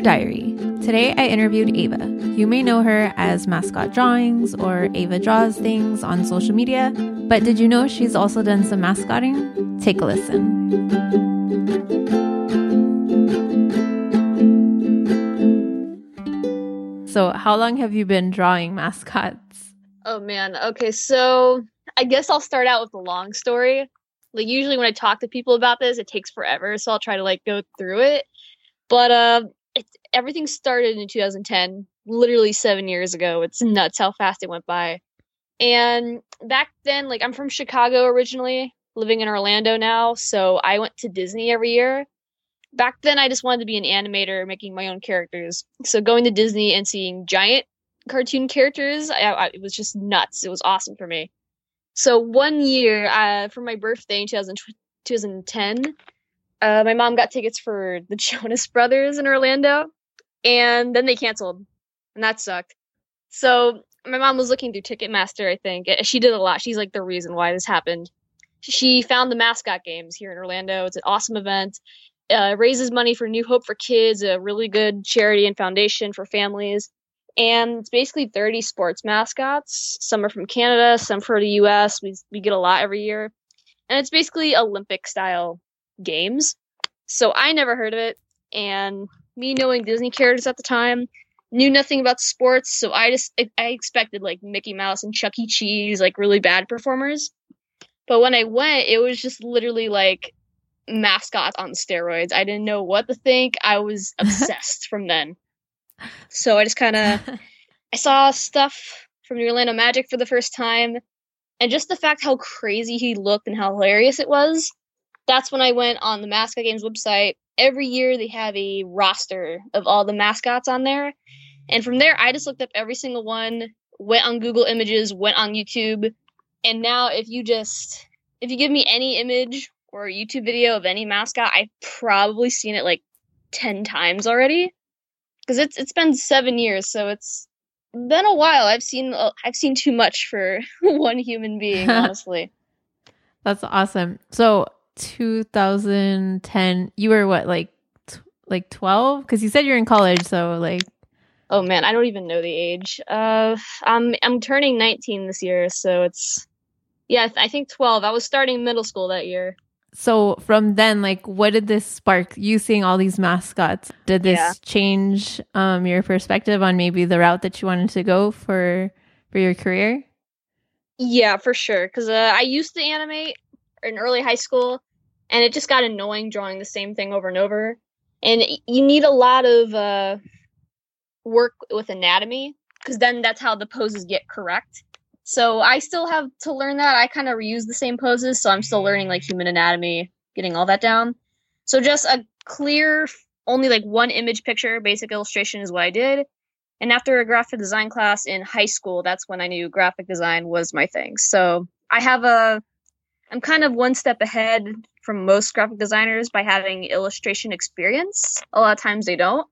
Diary. Today I interviewed Ava. You may know her as Mascot Drawings or Ava Draws Things on social media, but did you know she's also done some mascotting? Take a listen. So, how long have you been drawing mascots? Oh man. Okay, so I guess I'll start out with the long story. Like usually when I talk to people about this, it takes forever, so I'll try to like go through it. But it, everything started in 2010, literally seven years ago. It's nuts how fast it went by. And back then, like I'm from Chicago originally, living in Orlando now, so I went to Disney every year. Back then, I just wanted to be an animator, making my own characters. So going to Disney and seeing giant cartoon characters, I, I, it was just nuts. It was awesome for me. So one year, uh, for my birthday in 2000, 2010, uh, my mom got tickets for the Jonas Brothers in Orlando, and then they canceled, and that sucked. So my mom was looking through Ticketmaster, I think. She did a lot. She's like the reason why this happened. She found the mascot games here in Orlando. It's an awesome event. Uh, raises money for New Hope for Kids, a really good charity and foundation for families. And it's basically 30 sports mascots. Some are from Canada, some for the US. We, we get a lot every year. And it's basically Olympic style games. So I never heard of it. And me knowing Disney characters at the time, knew nothing about sports. So I just, I expected like Mickey Mouse and Chuck E. Cheese, like really bad performers. But when I went, it was just literally like mascots on steroids. I didn't know what to think. I was obsessed from then. So I just kind of I saw stuff from the Orlando Magic for the first time, and just the fact how crazy he looked and how hilarious it was. That's when I went on the Mascot Games website. Every year they have a roster of all the mascots on there, and from there I just looked up every single one, went on Google Images, went on YouTube, and now if you just if you give me any image or YouTube video of any mascot, I've probably seen it like 10 times already. Cuz it's it's been 7 years, so it's been a while. I've seen I've seen too much for one human being, honestly. That's awesome. So, 2010, you were what like t- like 12 cuz you said you're in college, so like Oh man, I don't even know the age. Uh I'm I'm turning 19 this year, so it's yeah, I think 12. I was starting middle school that year so from then like what did this spark you seeing all these mascots did this yeah. change um your perspective on maybe the route that you wanted to go for for your career yeah for sure because uh, i used to animate in early high school and it just got annoying drawing the same thing over and over and you need a lot of uh work with anatomy because then that's how the poses get correct so I still have to learn that. I kind of reuse the same poses, so I'm still learning like human anatomy, getting all that down. So just a clear, only like one image picture, basic illustration is what I did. And after a graphic design class in high school, that's when I knew graphic design was my thing. So I have a, I'm kind of one step ahead from most graphic designers by having illustration experience. A lot of times they don't.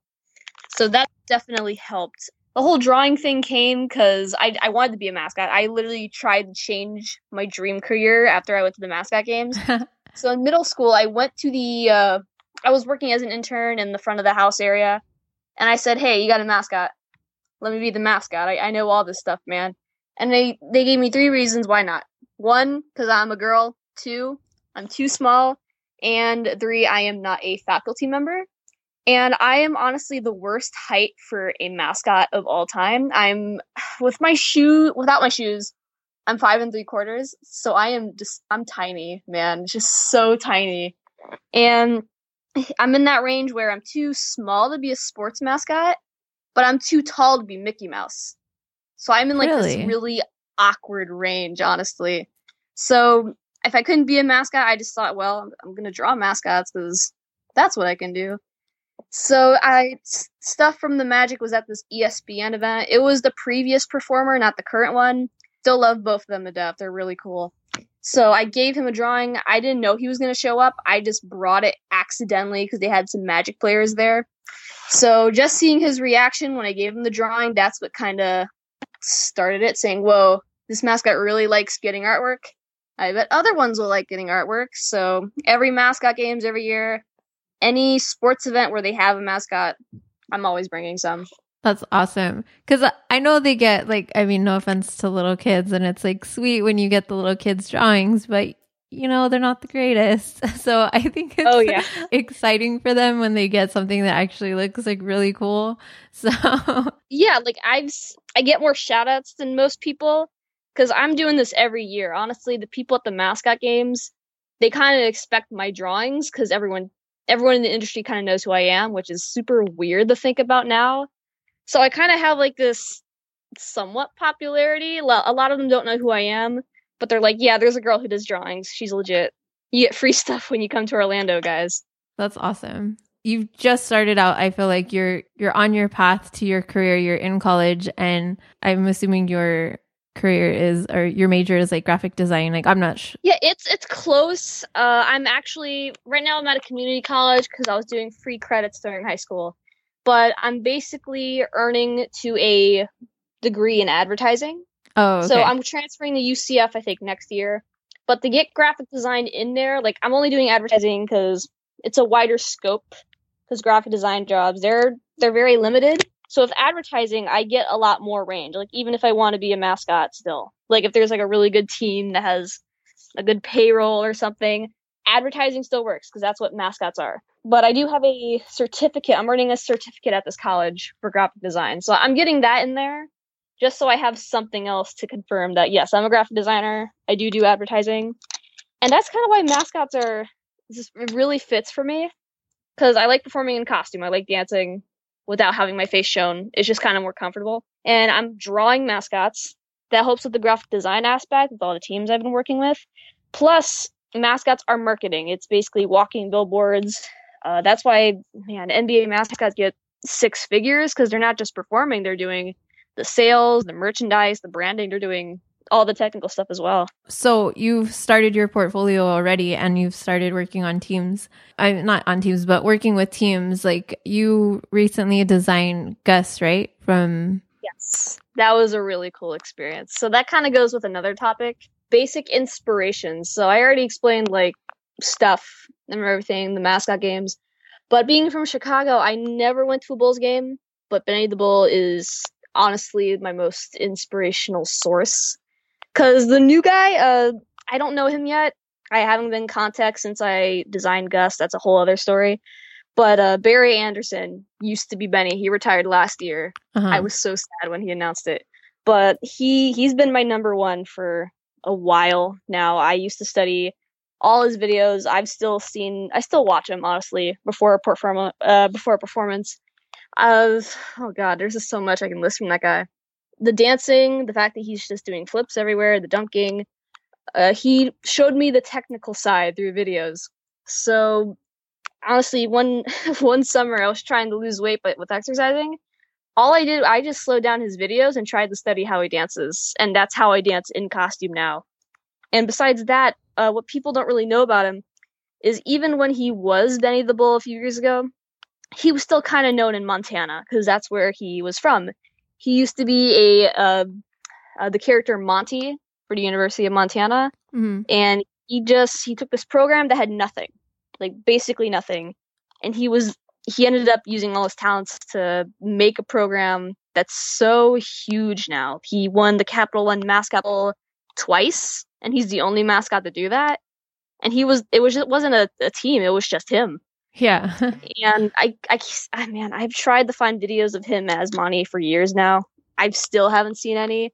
So that definitely helped the whole drawing thing came because I, I wanted to be a mascot. I literally tried to change my dream career after I went to the mascot games. so in middle school, I went to the, uh, I was working as an intern in the front of the house area. And I said, hey, you got a mascot. Let me be the mascot. I, I know all this stuff, man. And they, they gave me three reasons why not. One, because I'm a girl. Two, I'm too small. And three, I am not a faculty member. And I am honestly the worst height for a mascot of all time. I'm with my shoe without my shoes, I'm five and three quarters. So I am just I'm tiny, man. Just so tiny. And I'm in that range where I'm too small to be a sports mascot, but I'm too tall to be Mickey Mouse. So I'm in like really? this really awkward range, honestly. So if I couldn't be a mascot, I just thought, well, I'm gonna draw mascots because that's what I can do. So I stuff from the Magic was at this ESPN event. It was the previous performer, not the current one. Still love both of them to death. They're really cool. So I gave him a drawing. I didn't know he was going to show up. I just brought it accidentally because they had some Magic players there. So just seeing his reaction when I gave him the drawing, that's what kind of started it, saying, "Whoa, this mascot really likes getting artwork." I bet other ones will like getting artwork. So every mascot games every year, any sports event where they have a mascot, I'm always bringing some. That's awesome. Because I know they get like, I mean, no offense to little kids, and it's like sweet when you get the little kids' drawings, but you know, they're not the greatest. So I think it's oh, yeah. exciting for them when they get something that actually looks like really cool. So yeah, like I've, I get more shout outs than most people because I'm doing this every year. Honestly, the people at the mascot games, they kind of expect my drawings because everyone, everyone in the industry kind of knows who I am, which is super weird to think about now. So I kind of have like this somewhat popularity. A lot of them don't know who I am but they're like, yeah, there's a girl who does drawings. She's legit. You get free stuff when you come to Orlando, guys. That's awesome. You've just started out. I feel like you're you're on your path to your career. You're in college, and I'm assuming your career is or your major is like graphic design. Like I'm not sure. Yeah, it's it's close. Uh, I'm actually right now. I'm at a community college because I was doing free credits during high school, but I'm basically earning to a degree in advertising. Oh, okay. so I'm transferring to UCF, I think, next year. But to get graphic design in there, like I'm only doing advertising because it's a wider scope. Because graphic design jobs, they're they're very limited. So with advertising, I get a lot more range. Like even if I want to be a mascot, still, like if there's like a really good team that has a good payroll or something, advertising still works because that's what mascots are. But I do have a certificate. I'm earning a certificate at this college for graphic design, so I'm getting that in there just so I have something else to confirm that yes, I'm a graphic designer. I do do advertising, and that's kind of why mascots are. It really fits for me because I like performing in costume. I like dancing without having my face shown. It's just kind of more comfortable. And I'm drawing mascots. That helps with the graphic design aspect with all the teams I've been working with. Plus, mascots are marketing. It's basically walking billboards. Uh, that's why, man, NBA mascots get six figures because they're not just performing; they're doing the sales, the merchandise, the branding. They're doing all the technical stuff as well. So you've started your portfolio already and you've started working on teams. I'm not on teams, but working with teams. Like you recently designed Gus, right? From Yes. That was a really cool experience. So that kind of goes with another topic, basic inspirations. So I already explained like stuff and everything, the mascot games. But being from Chicago, I never went to a Bulls game, but Benny the Bull is honestly my most inspirational source. Because the new guy, uh, I don't know him yet. I haven't been in contact since I designed Gus. That's a whole other story. But uh, Barry Anderson used to be Benny. He retired last year. Uh-huh. I was so sad when he announced it. But he he's been my number one for a while now. I used to study all his videos. I've still seen. I still watch him honestly before a perform uh, before a performance of oh god, there's just so much I can list from that guy. The dancing, the fact that he's just doing flips everywhere, the dunking. Uh, he showed me the technical side through videos. So honestly, one one summer I was trying to lose weight, but with exercising, all I did I just slowed down his videos and tried to study how he dances, and that's how I dance in costume now. And besides that, uh, what people don't really know about him is even when he was Benny the Bull a few years ago, he was still kind of known in Montana because that's where he was from. He used to be a uh, uh, the character Monte for the University of Montana, mm-hmm. and he just he took this program that had nothing, like basically nothing, and he was he ended up using all his talents to make a program that's so huge now. He won the Capital One mascot twice, and he's the only mascot to do that. And he was it was just, it wasn't a, a team; it was just him. Yeah. and I, I, I, man, I've tried to find videos of him as Monte for years now. I still haven't seen any,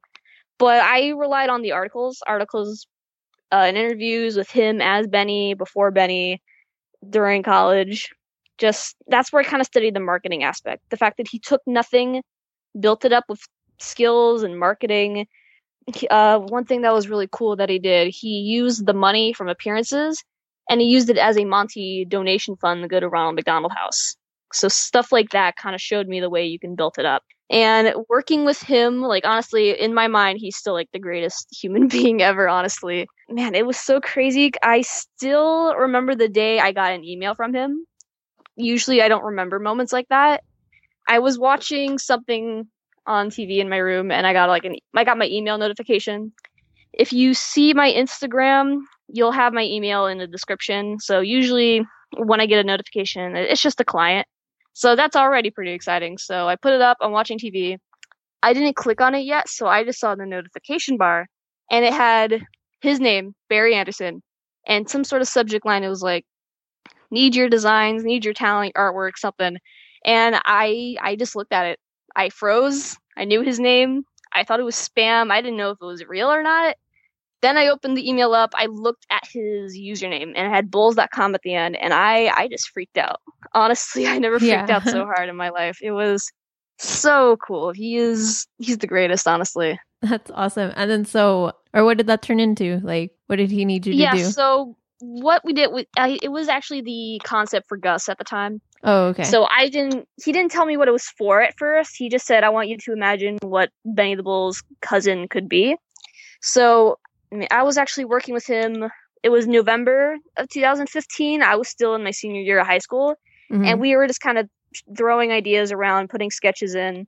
but I relied on the articles, articles, uh, and interviews with him as Benny, before Benny, during college. Just that's where I kind of studied the marketing aspect. The fact that he took nothing, built it up with skills and marketing. Uh, one thing that was really cool that he did, he used the money from appearances and he used it as a Monte donation fund to go to Ronald McDonald House. So stuff like that kind of showed me the way you can build it up. And working with him, like honestly, in my mind, he's still like the greatest human being ever, honestly. Man, it was so crazy. I still remember the day I got an email from him. Usually I don't remember moments like that. I was watching something on TV in my room and I got like an I got my email notification. If you see my Instagram, you'll have my email in the description. So usually when I get a notification, it's just a client. So that's already pretty exciting. So I put it up. I'm watching TV. I didn't click on it yet, so I just saw the notification bar, and it had his name, Barry Anderson, and some sort of subject line. It was like, "Need your designs, need your talent, artwork, something." And I I just looked at it. I froze. I knew his name. I thought it was spam. I didn't know if it was real or not. Then I opened the email up. I looked at his username and it had bulls.com at the end, and I I just freaked out. Honestly, I never freaked Yeah. out so hard in my life. It was so cool. He is he's the greatest, honestly. That's awesome. And then so, or what did that turn into? Like, what did he need you to do? yeah. So what we did, we, I, it was actually the concept for Gus at the time. oh, okay. So I didn't. He didn't tell me what it was for at first. He just said, "I want you to imagine what Benny the Bull's cousin could be." So I, mean, I was actually working with him. It was November of 2015. I was still in my senior year of high school, Mhm. and we were just kind of throwing ideas around, putting sketches in.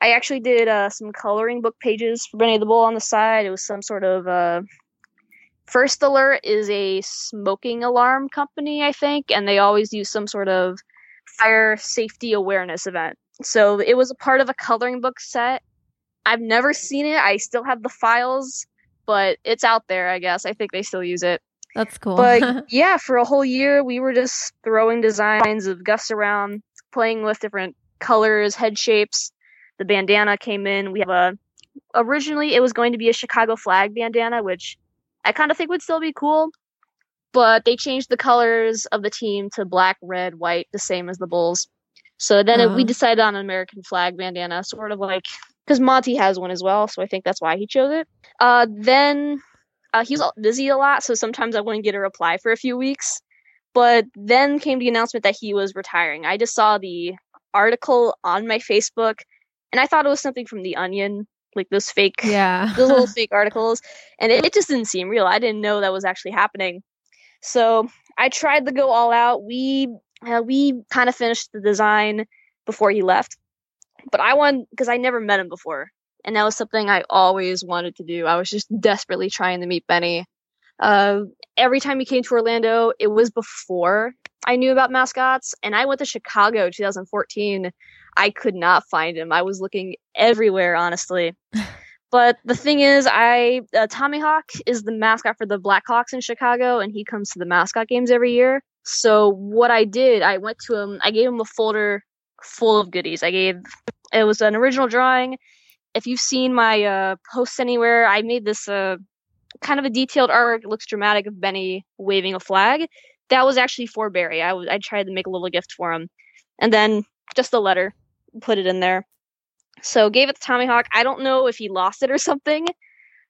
I actually did uh, some coloring book pages for Benny the Bull on the side. It was some sort of uh, First Alert is a smoking alarm company, I think, and they always use some sort of fire safety awareness event. So it was a part of a coloring book set. I've never seen it. I still have the files, but it's out there, I guess. I think they still use it. That's cool. But yeah, for a whole year, we were just throwing designs of Gus around, playing with different colors, head shapes. The bandana came in. We have a. Originally, it was going to be a Chicago flag bandana, which I kind of think would still be cool. But they changed the colors of the team to black, red, white, the same as the Bulls. So then it, we Uh-huh. decided on an American flag bandana, sort of like because Monte has one as well, so I think that's why he chose it. Uh, then uh, he was busy a lot, so sometimes I wouldn't get a reply for a few weeks. But then came the announcement that he was retiring. I just saw the article on my Facebook, and I thought it was something from The Onion, like those fake, yeah. those little fake articles, and it, it just didn't seem real. I didn't know that was actually happening. So I tried to go all out. We uh, we kind of finished the design before he left, but I wanted because I never met him before, and that was something I always wanted to do. I was just desperately trying to meet Benny. Uh, every time he came to Orlando, it was before I knew about mascots, and I went to Chicago 2014. I could not find him. I was looking everywhere, honestly. But the thing is, I uh, Tommy Hawk is the mascot for the Blackhawks in Chicago, and he comes to the mascot games every year. So what I did, I went to him. I gave him a folder full of goodies. I gave it was an original drawing. If you've seen my uh, posts anywhere, I made this uh, kind of a detailed artwork. It looks dramatic of Benny waving a flag. That was actually for Barry. I I tried to make a little gift for him, and then just a letter, put it in there. So gave it to Tommy Hawk. I don't know if he lost it or something,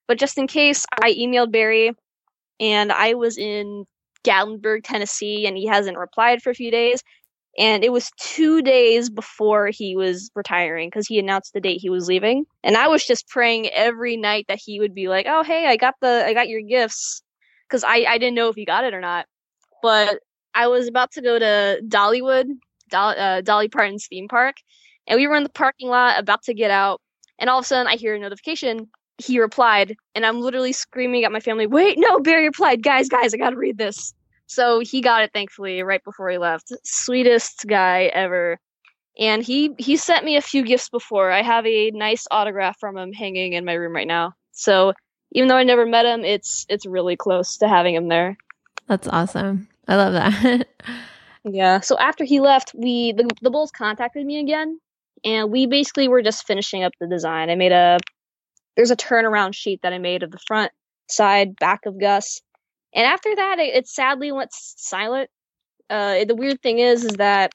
but just in case, I emailed Barry, and I was in Gatlinburg, Tennessee, and he hasn't replied for a few days. And it was two days before he was retiring because he announced the date he was leaving. And I was just praying every night that he would be like, "Oh, hey, I got the, I got your gifts," because I, I didn't know if he got it or not. But I was about to go to Dollywood, Dolly, uh, Dolly Parton's theme park, and we were in the parking lot about to get out, and all of a sudden I hear a notification. He replied, and I'm literally screaming at my family, "Wait, no, Barry replied, guys, guys, I gotta read this." So he got it thankfully right before he left. Sweetest guy ever. And he he sent me a few gifts before. I have a nice autograph from him hanging in my room right now. So even though I never met him, it's it's really close to having him there. That's awesome. I love that. Yeah. So after he left, we the, the Bulls contacted me again, and we basically were just finishing up the design. I made a there's a turnaround sheet that I made of the front, side, back of Gus, and after that, it, it sadly went silent. Uh, the weird thing is, is that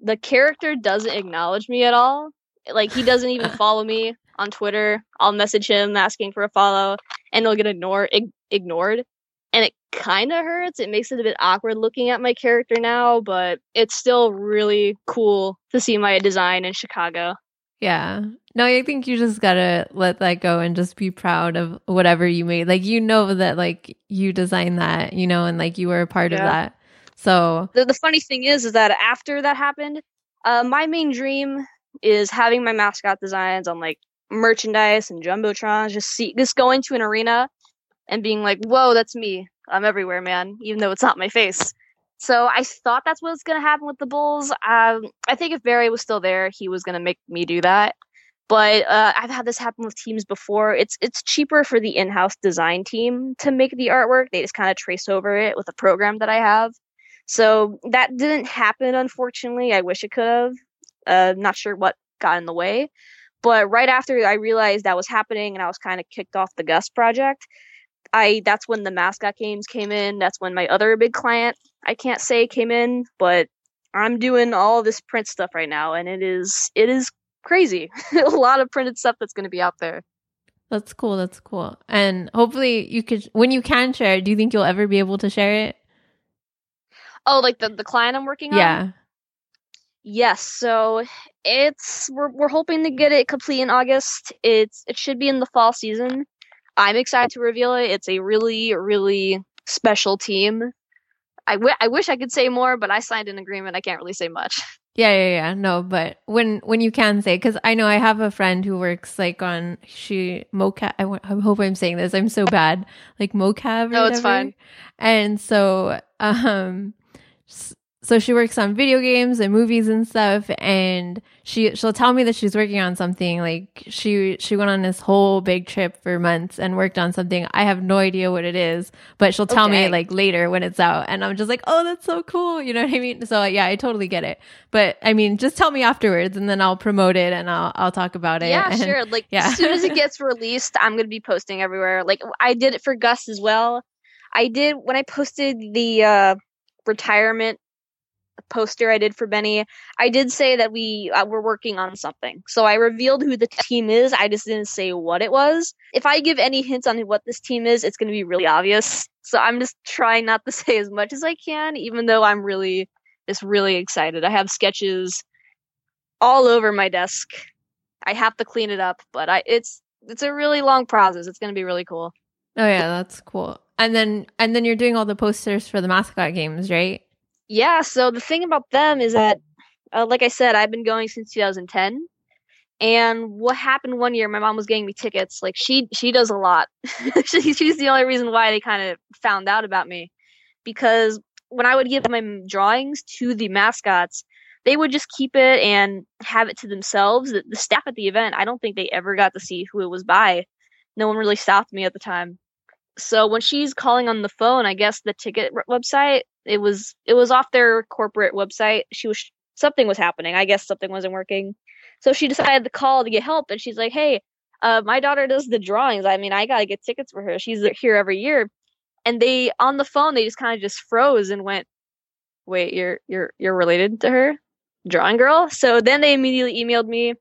the character doesn't acknowledge me at all. Like he doesn't even follow me on Twitter. I'll message him asking for a follow, and he'll get ignored. Ig- ignored and it kind of hurts. It makes it a bit awkward looking at my character now, but it's still really cool to see my design in Chicago. Yeah. No, I think you just gotta let that go and just be proud of whatever you made. Like you know that like you designed that, you know, and like you were a part of that. So The, the funny thing is, is that after that happened, uh, my main dream is having my mascot designs on like merchandise and jumbotrons. Just see, just going to an arena and being like, "Whoa, that's me! I'm everywhere, man!" Even though it's not my face. So I thought that's what's going to happen with the Bulls. Um, I think if Barry was still there, he was going to make me do that. But uh, I've had this happen with teams before. It's it's cheaper for the in-house design team to make the artwork. They just kind of trace over it with a program that I have. So that didn't happen, unfortunately. I wish it could have. Uh, not sure what got in the way. But right after I realized that was happening and I was kind of kicked off the Gus project, I that's when the mascot games came in. That's when my other big client, I can't say came in, but I'm doing all this print stuff right now and it is it is crazy. a lot of printed stuff that's going to be out there. That's cool. That's cool. And hopefully you could when you can share, do you think you'll ever be able to share it? Oh, like the the client I'm working on? Yeah. Yes, so it's we're we're hoping to get it complete in August. It's it should be in the fall season. I'm excited to reveal it. It's a really really special team. I, w- I wish I could say more, but I signed an agreement. I can't really say much. Yeah, yeah, yeah. No, but when when you can say, because I know I have a friend who works like on she mocap. I, I hope I'm saying this. I'm so bad, like mocap. no, it's fine. And so, um, so she works on video games and movies and stuff and she she'll tell me that she's working on something like she she went on this whole big trip for months and worked on something. I have no idea what it is but she'll tell okay. me like later when it's out and i'm just like oh that's so cool you know what i mean? So yeah i totally get it. But i mean just tell me afterwards and then i'll promote it and i'll i'll talk about it. Yeah and, sure. Like yeah. as soon as it gets released i'm gonna be posting everywhere. Like i did it for gus as well. I did when i posted the uh retirement poster I did for Benny, I did say that we uh, were working on something. So I revealed who the team is. I just didn't say what it was. If I give any hints on what this team is, it's going to be really obvious. So I'm just trying not to say as much as I can, even though I'm really just really excited. I have sketches all over my desk. I have to clean it up, but I it's it's a really long process. It's going to be really cool. Oh yeah, that's cool. And then and then you're doing all the posters for the mascot games, right? Yeah, so the thing about them is that, uh, like I said, I've been going since 2010. And what happened one year, my mom was getting me tickets. Like she she does a lot. she, she's the only reason why they kind of found out about me, because when I would give my drawings to the mascots, they would just keep it and have it to themselves. The, the staff at the event, I don't think they ever got to see who it was by. No one really stopped me at the time. So when she's calling on the phone, I guess the ticket website it was it was off their corporate website. She was something was happening. I guess something wasn't working. So she decided to call to get help and she's like, "Hey, uh, my daughter does the drawings. I mean, I got to get tickets for her. She's here every year." And they on the phone, they just kind of just froze and went, "Wait, you're you're you're related to her, drawing girl?" So then they immediately emailed me,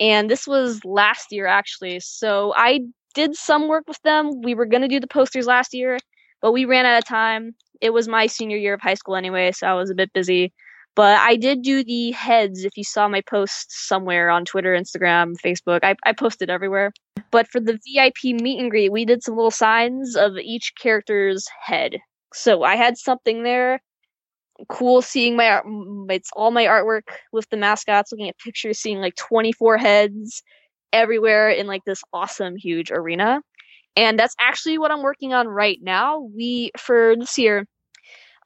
and this was last year actually. So I did some work with them. We were gonna do the posters last year, but we ran out of time it was my senior year of high school anyway, so I was a bit busy. But I did do the heads. If you saw my posts somewhere on Twitter, Instagram, Facebook, I, I posted everywhere. But for the VIP meet and greet, we did some little signs of each character's head. So I had something there. Cool seeing my. It's all my artwork with the mascots, looking at pictures, seeing like 24 heads everywhere in like this awesome, huge arena. And that's actually what I'm working on right now. We, for this year,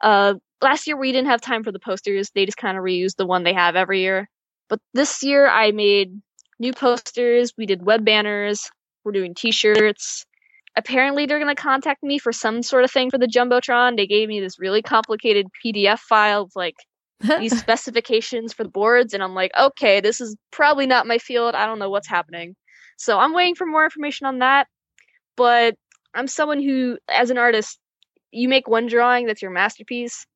uh, last year we didn't have time for the posters. They just kind of reused the one they have every year. But this year I made new posters. We did web banners. We're doing t-shirts. Apparently they're going to contact me for some sort of thing for the Jumbotron. They gave me this really complicated PDF file of like these specifications for the boards and I'm like, "Okay, this is probably not my field. I don't know what's happening." So I'm waiting for more information on that. But I'm someone who as an artist you make one drawing that's your masterpiece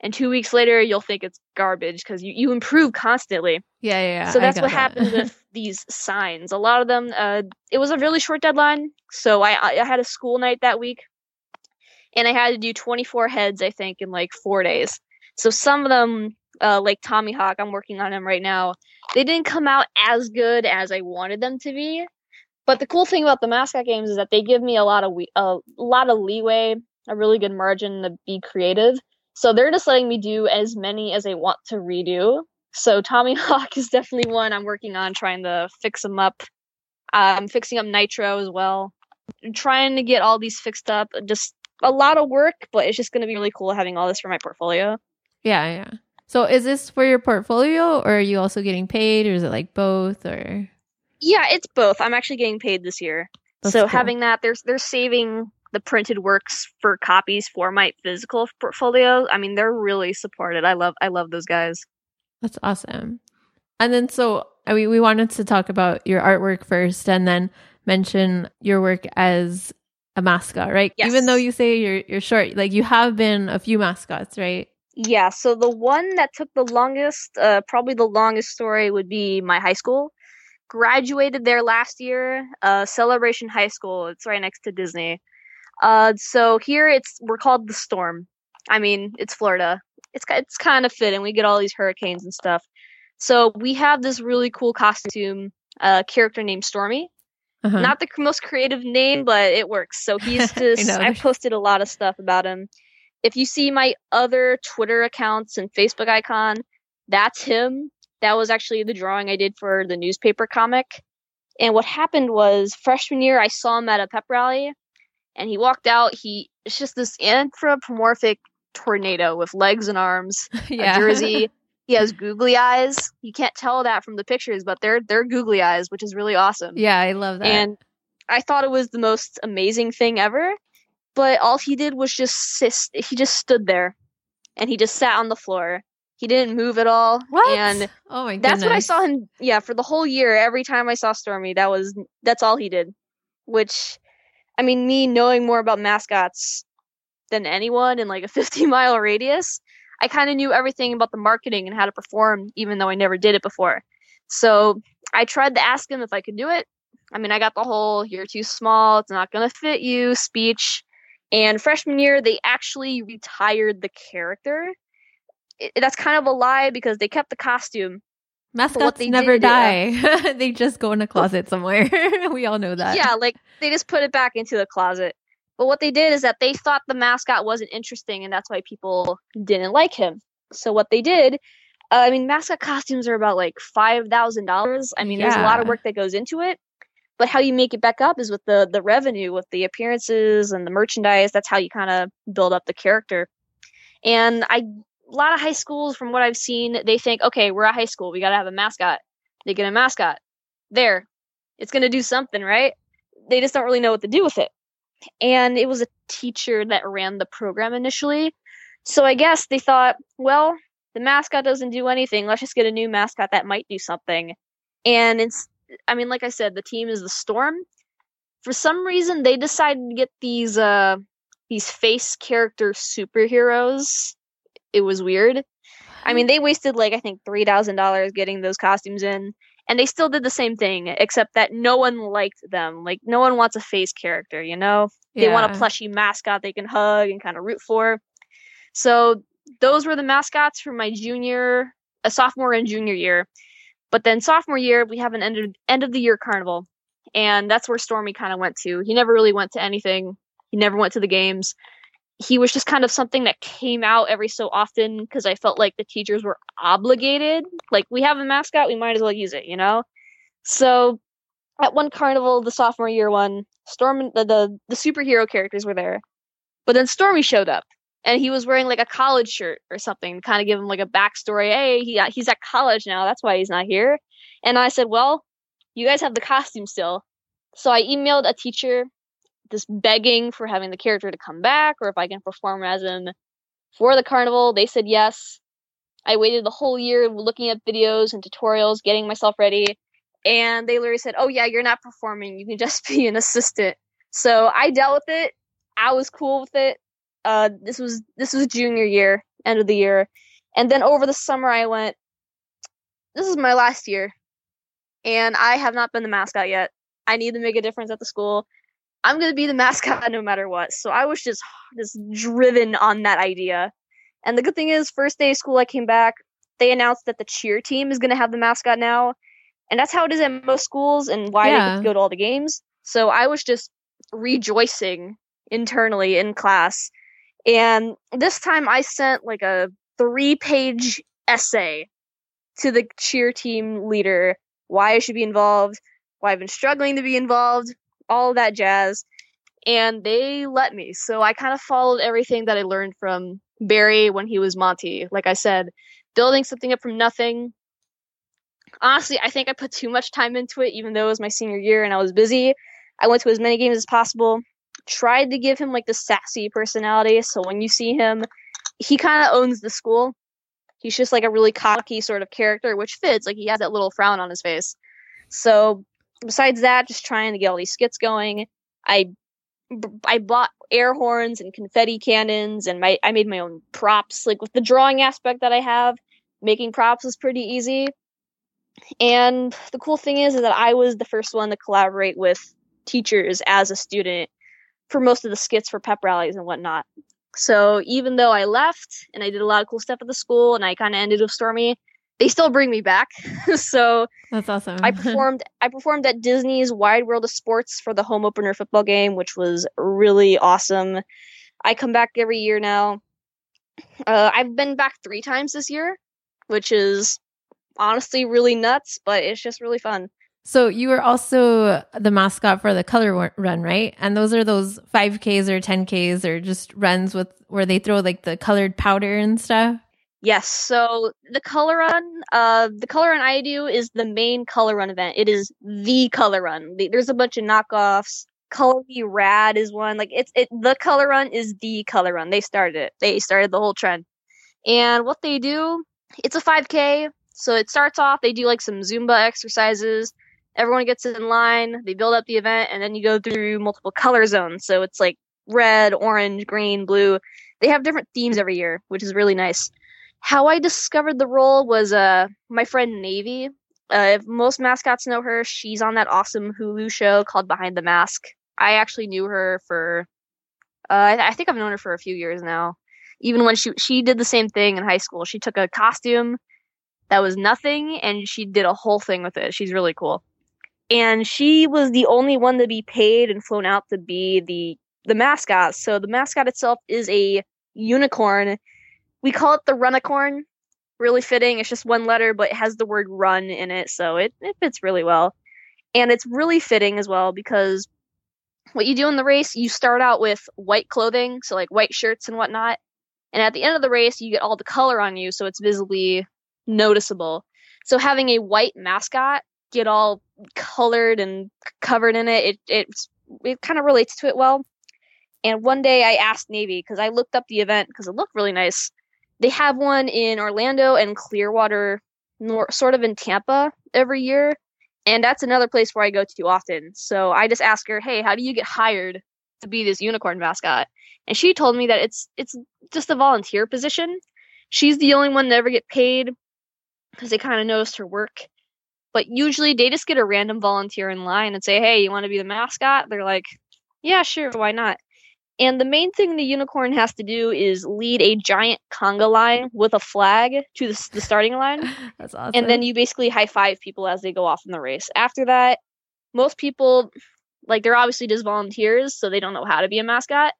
and two weeks later you'll think it's garbage because you, you improve constantly. Yeah yeah, yeah. So that's what that. happened with these signs. A lot of them uh, it was a really short deadline so I, I had a school night that week and i had to do 24 heads i think in like four days. So some of them uh, like tommy hawk i'm working on them right now they didn't come out as good as i wanted them to be but the cool thing about the mascot games is that they give me a lot of we- a lot of leeway a really good margin to be creative. So they're just letting me do as many as I want to redo. So Tommy Hawk is definitely one I'm working on trying to fix them up. I'm fixing up Nitro as well. I'm trying to get all these fixed up. Just a lot of work, but it's just going to be really cool having all this for my portfolio. Yeah, yeah. So is this for your portfolio or are you also getting paid or is it like both or Yeah, it's both. I'm actually getting paid this year. That's so cool. having that there's they're saving the printed works for copies for my physical portfolio. I mean, they're really supported. I love I love those guys. That's awesome. And then so I mean we wanted to talk about your artwork first and then mention your work as a mascot, right? Yes. Even though you say you're you're short, like you have been a few mascots, right? Yeah, so the one that took the longest, uh, probably the longest story would be my high school. Graduated there last year, uh, Celebration High School. It's right next to Disney. Uh, so here it's we're called the Storm. I mean, it's Florida. It's it's kind of fitting. We get all these hurricanes and stuff. So we have this really cool costume, uh, character named Stormy. Uh-huh. Not the most creative name, but it works. So he's just. I've posted a lot of stuff about him. If you see my other Twitter accounts and Facebook icon, that's him. That was actually the drawing I did for the newspaper comic. And what happened was freshman year I saw him at a pep rally and he walked out. He it's just this anthropomorphic tornado with legs and arms, yeah. a jersey. He has googly eyes. You can't tell that from the pictures, but they're they're googly eyes, which is really awesome. yeah, I love that. And I thought it was the most amazing thing ever. But all he did was just sit, he just stood there, and he just sat on the floor. He didn't move at all. what? And oh my goodness. that's what I saw him. Yeah, for the whole year, every time I saw Stormy, that was that's all he did. Which, I mean, me knowing more about mascots than anyone in like a 50 mile radius, I kind of knew everything about the marketing and how to perform, even though I never did it before. So I tried to ask him if I could do it. I mean, I got the whole "you're too small, it's not gonna fit you" speech. And freshman year, they actually retired the character. It, that's kind of a lie because they kept the costume Mascots they never did, die. they just go in a closet somewhere. we all know that. Yeah, like they just put it back into the closet. But what they did is that they thought the mascot wasn't interesting, and that's why people didn't like him. So what they did, uh, I mean, mascot costumes are about like five thousand dollars. I mean, there's a lot of work that goes into it. But how you make it back up is with the the revenue, with the appearances and the merchandise. That's how you kind of build up the character. And I, a lot of high schools, from what I've seen, they think, okay, we're a high school, we gotta have a mascot. They get a mascot. There, it's gonna do something, right? They just don't really know what to do with it. And it was a teacher that ran the program initially. So I guess they thought, well, the mascot doesn't do anything. Let's just get a new mascot that might do something. And it's, I mean, like I said, the team is the Storm. For some reason, they decided to get these, uh, these face character superheroes. It was weird. I mean, mm. they wasted like I think three thousand dollars getting those costumes in, and they still did the same thing, except that no one liked them. Like no one wants a face character, you know? They want a Yeah. plushy mascot they can hug and kind of root for. So those were the mascots for my junior, a sophomore and junior year. But then sophomore year, we have an end of, end of the year carnival, and that's where Stormy kind of went to. He never really went to anything. He never went to the games. He was just kind of something that came out every so often because I felt like the teachers were obligated. Like we have a mascot, we might as well use it, you know. So at one carnival, the sophomore year one, Storm the the, the superhero characters were there, but then Stormy showed up, and he was wearing like a college shirt or something, kind of give him like a backstory. Hey, he uh, he's at college now, that's why he's not here. And I said, well, you guys have the costume still, so I emailed a teacher, just begging for having the character to come back, or if I can perform as him for the carnival. They said yes. I waited the whole year looking at videos and tutorials, getting myself ready and they literally said, "Oh yeah, you're not performing. You can just be an assistant." So I dealt with it. I was cool with it. Uh, this was this was junior year, end of the year, and then over the summer I went. This is my last year, and I have not been the mascot yet. I need to make a difference at the school. I'm gonna be the mascot no matter what. So I was just just driven on that idea. And the good thing is, first day of school, I came back. They announced that the cheer team is gonna have the mascot now and that's how it is at most schools and why they Yeah. to go to all the games so i was just rejoicing internally in class and this time i sent like a three page essay to the cheer team leader why i should be involved why i've been struggling to be involved all that jazz and they let me. So I kind of followed everything that I learned from Barry when he was Monte. Like I said, building something up from nothing. Honestly, I think I put too much time into it, even though it was my senior year and I was busy. I went to as many games as possible. Tried to give him like the sassy personality, so when you see him, he kind of owns the school. He's just like a really cocky sort of character, which fits. Like he has that little frown on his face. So besides that, just trying to get all these skits going. I I bought air horns and confetti cannons, and my I made my own props. Like with the drawing aspect that I have, making props is pretty easy. And the cool thing is, is that I was the first one to collaborate with teachers as a student for most of the skits for pep rallies and whatnot. So even though I left and I did a lot of cool stuff at the school and I kind of ended with Stormy, they still bring me back. so that's awesome. I performed I performed at Disney's Wide World of Sports for the home opener football game, which was really awesome. I come back every year now. Uh, I've been back three times this year, which is honestly really nuts, but it's just really fun. So you were also the mascot for the color run, right? And those are those 5Ks or 10Ks or just runs with where they throw like the colored powder and stuff. Yes. So the color run, uh, the color run I do is the main color run event. It is the color run. There's a bunch of knockoffs. Color Me Rad is one. Like it's it. The color run is the color run. They started it. They started the whole trend. And what they do, it's a 5K. So it starts off. They do like some Zumba exercises everyone gets in line, they build up the event, and then you go through multiple color zones. So it's like red, orange, green, blue. They have different themes every year, which is really nice. How I discovered the role was uh my friend Navy. Uh, if most mascots know her, she's on that awesome Hulu show called Behind the Mask. I actually knew her for, uh, I, I think I've known her for a few years now. Even when she she did the same thing in high school, she took a costume that was nothing and she did a whole thing with it. She's really cool and she was the only one to be paid and flown out to be the the mascot. So the mascot itself is a unicorn. We call it the runicorn. Really fitting. It's just one letter, but it has the word run in it, so it, it fits really well. And it's really fitting as well because what you do in the race, you start out with white clothing, so like white shirts and whatnot. And at the end of the race, you get all the color on you, so it's visibly noticeable. So having a white mascot get all colored and covered in it, it it it kind of relates to it well. And one day I asked Navy because I looked up the event because it looked really nice. They have one in Orlando and Clearwater, nor- sort of in Tampa every year, and that's another place where I go to often. So I just asked her, "Hey, how do you get hired to be this unicorn mascot?" And she told me that it's it's just a volunteer position. She's the only one that ever get paid because they kind of noticed her work but usually they just get a random volunteer in line and say, hey, you want to be the mascot? They're like, yeah, sure, why not? And the main thing the unicorn has to do is lead a giant conga line with a flag to the, the starting line. That's awesome. And then you basically high five people as they go off in the race. After that, most people, like, they're obviously just volunteers, so they don't know how to be a mascot.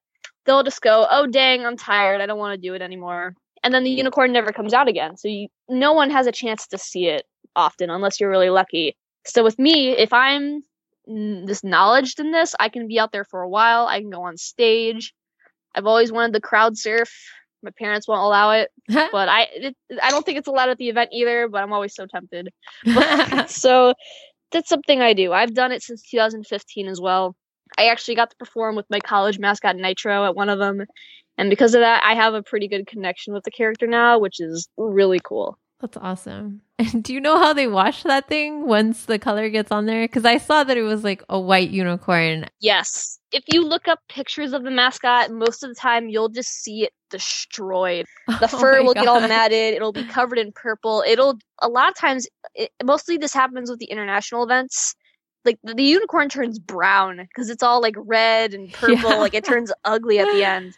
They'll just go, oh, dang, I'm tired. I don't want to do it anymore. And then the unicorn never comes out again. So you, no one has a chance to see it often unless you're really lucky. So with me, if I'm this knowledged in this, I can be out there for a while. I can go on stage. I've always wanted the crowd surf. My parents won't allow it, but I it, I don't think it's allowed at the event either. But I'm always so tempted. so that's something I do. I've done it since 2015 as well. I actually got to perform with my college mascot Nitro at one of them, and because of that, I have a pretty good connection with the character now, which is really cool. That's awesome. And do you know how they wash that thing once the color gets on there? Because I saw that it was like a white unicorn. Yes. If you look up pictures of the mascot, most of the time you'll just see it destroyed. The oh fur will God. get all matted. It'll be covered in purple. It'll, a lot of times, it, mostly this happens with the international events. Like the, the unicorn turns brown because it's all like red and purple. Yeah. Like it turns ugly at the end.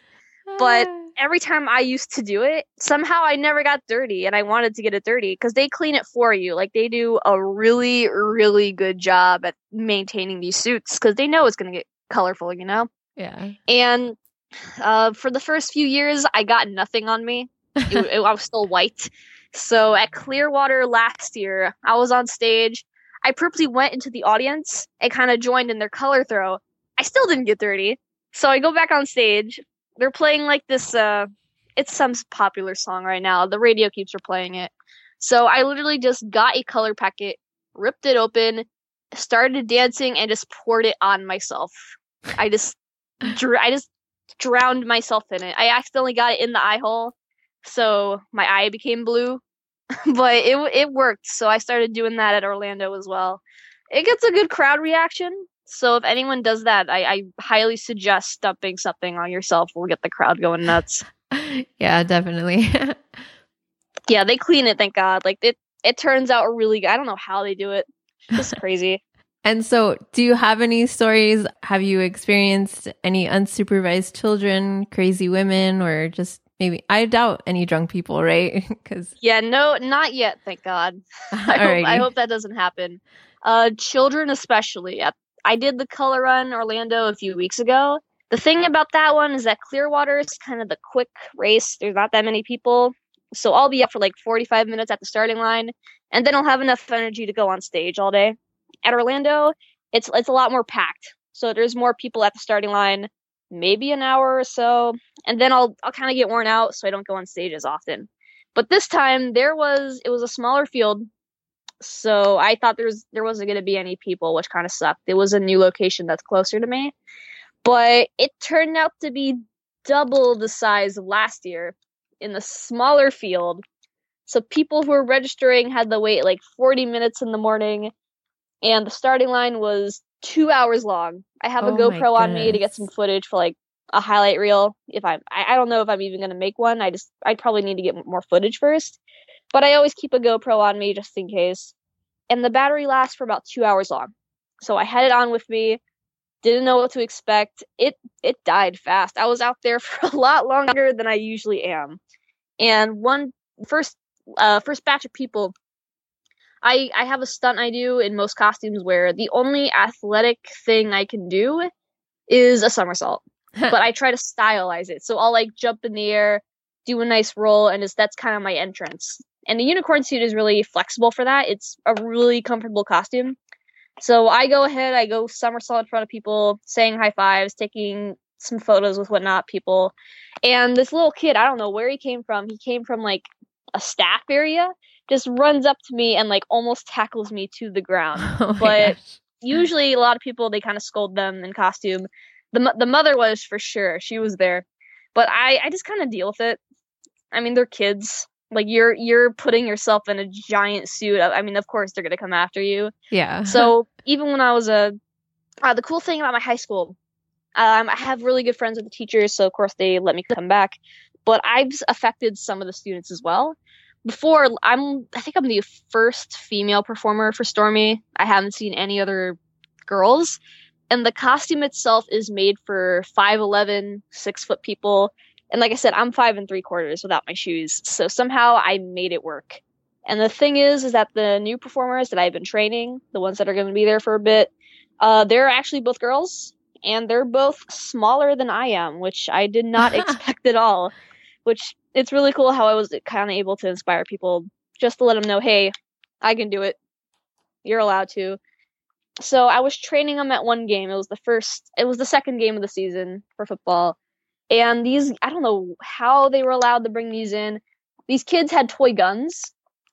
But every time I used to do it, somehow I never got dirty and I wanted to get it dirty because they clean it for you. Like they do a really, really good job at maintaining these suits because they know it's going to get colorful, you know? Yeah. And uh, for the first few years, I got nothing on me. It, it, I was still white. So at Clearwater last year, I was on stage. I purposely went into the audience and kind of joined in their color throw. I still didn't get dirty so I go back on stage. They're playing like this. Uh, it's some popular song right now. The radio keeps replaying it. So I literally just got a color packet, ripped it open, started dancing, and just poured it on myself. I just, dr- I just drowned myself in it. I accidentally got it in the eye hole, so my eye became blue. but it it worked. So I started doing that at Orlando as well. It gets a good crowd reaction. So if anyone does that, I, I highly suggest dumping something on yourself We'll get the crowd going nuts. yeah, definitely. yeah, they clean it, thank God. Like it it turns out really good. I don't know how they do it. It's crazy. and so, do you have any stories? Have you experienced any unsupervised children, crazy women, or just maybe I doubt any drunk people, right? Because yeah, no, not yet. Thank God. I, hope, I hope that doesn't happen. Uh, children, especially. I did the color run Orlando a few weeks ago. The thing about that one is that Clearwater is kind of the quick race. There's not that many people, so I'll be up for like 45 minutes at the starting line, and then I'll have enough energy to go on stage all day. At Orlando, it's it's a lot more packed, so there's more people at the starting line maybe an hour or so, and then I'll I'll kind of get worn out, so I don't go on stage as often. But this time there was it was a smaller field, so I thought there was there wasn't going to be any people, which kind of sucked. It was a new location that's closer to me, but it turned out to be double the size of last year in the smaller field. So people who were registering had to wait like 40 minutes in the morning, and the starting line was two hours long. I have oh a GoPro on me to get some footage for like a highlight reel. If I'm, I, I don't know if I'm even gonna make one. I just, I probably need to get more footage first. But I always keep a GoPro on me just in case. And the battery lasts for about two hours long. So I had it on with me. Didn't know what to expect. It it died fast. I was out there for a lot longer than I usually am. And one first uh, first batch of people I I have a stunt I do in most costumes where the only athletic thing I can do is a somersault. but I try to stylize it. So I'll like jump in the air, do a nice roll, and just, that's kind of my entrance. And the unicorn suit is really flexible for that. It's a really comfortable costume. So I go ahead, I go somersault in front of people, saying high fives, taking some photos with whatnot people. And this little kid, I don't know where he came from. He came from like a staff area just runs up to me and like almost tackles me to the ground. Oh but gosh. usually a lot of people they kind of scold them in costume. The the mother was for sure. She was there. But I I just kind of deal with it. I mean, they're kids. Like you're you're putting yourself in a giant suit. I mean, of course they're going to come after you. Yeah. so, even when I was a uh, the cool thing about my high school um, I have really good friends with the teachers, so of course they let me come back. But I've affected some of the students as well before I'm I think I'm the first female performer for Stormy. I haven't seen any other girls. And the costume itself is made for 5'11, six foot people. And like I said, I'm five and three quarters without my shoes. So somehow I made it work. And the thing is, is that the new performers that I've been training, the ones that are going to be there for a bit, uh, they're actually both girls and they're both smaller than I am, which I did not expect at all. Which it's really cool how I was kind of able to inspire people just to let them know, hey, I can do it. You're allowed to. So I was training them at one game. It was the first, it was the second game of the season for football. And these, I don't know how they were allowed to bring these in. These kids had toy guns,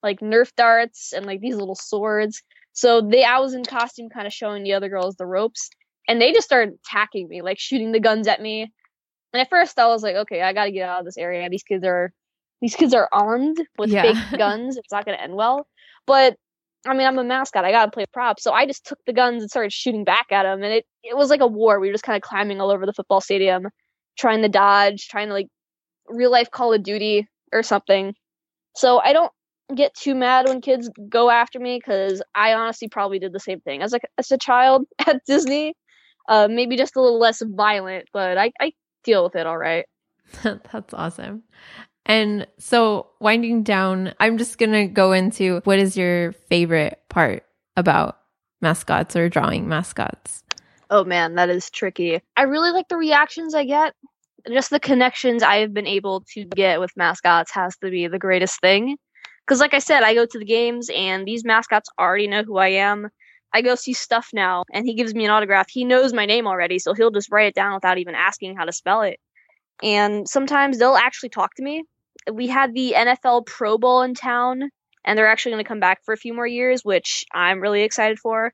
like Nerf darts and like these little swords. So they, I was in costume, kind of showing the other girls the ropes, and they just started attacking me, like shooting the guns at me. And at first I was like, okay, I gotta get out of this area. These kids are these kids are armed with yeah. fake guns. It's not gonna end well. But I mean, I'm a mascot. I gotta play props. So I just took the guns and started shooting back at them, and it it was like a war. We were just kind of climbing all over the football stadium, trying to dodge, trying to like real life Call of Duty or something. So I don't get too mad when kids go after me because I honestly probably did the same thing as like as a child at Disney. Uh, maybe just a little less violent, but I, I deal with it all right. That's awesome. And so, winding down, I'm just to go into what is your favorite part about mascots or drawing mascots? Oh man, that is tricky. I really like the reactions I get. Just the connections I have been able to get with mascots has to be the greatest thing. Because, like I said, I go to the games and these mascots already know who I am. I go see stuff now and he gives me an autograph, he knows my name already, so he'll just write it down without even asking how to spell it. And sometimes they'll actually talk to me. We had the NFL Pro Bowl in town, and they're actually going to come back for a few more years, which I'm really excited for.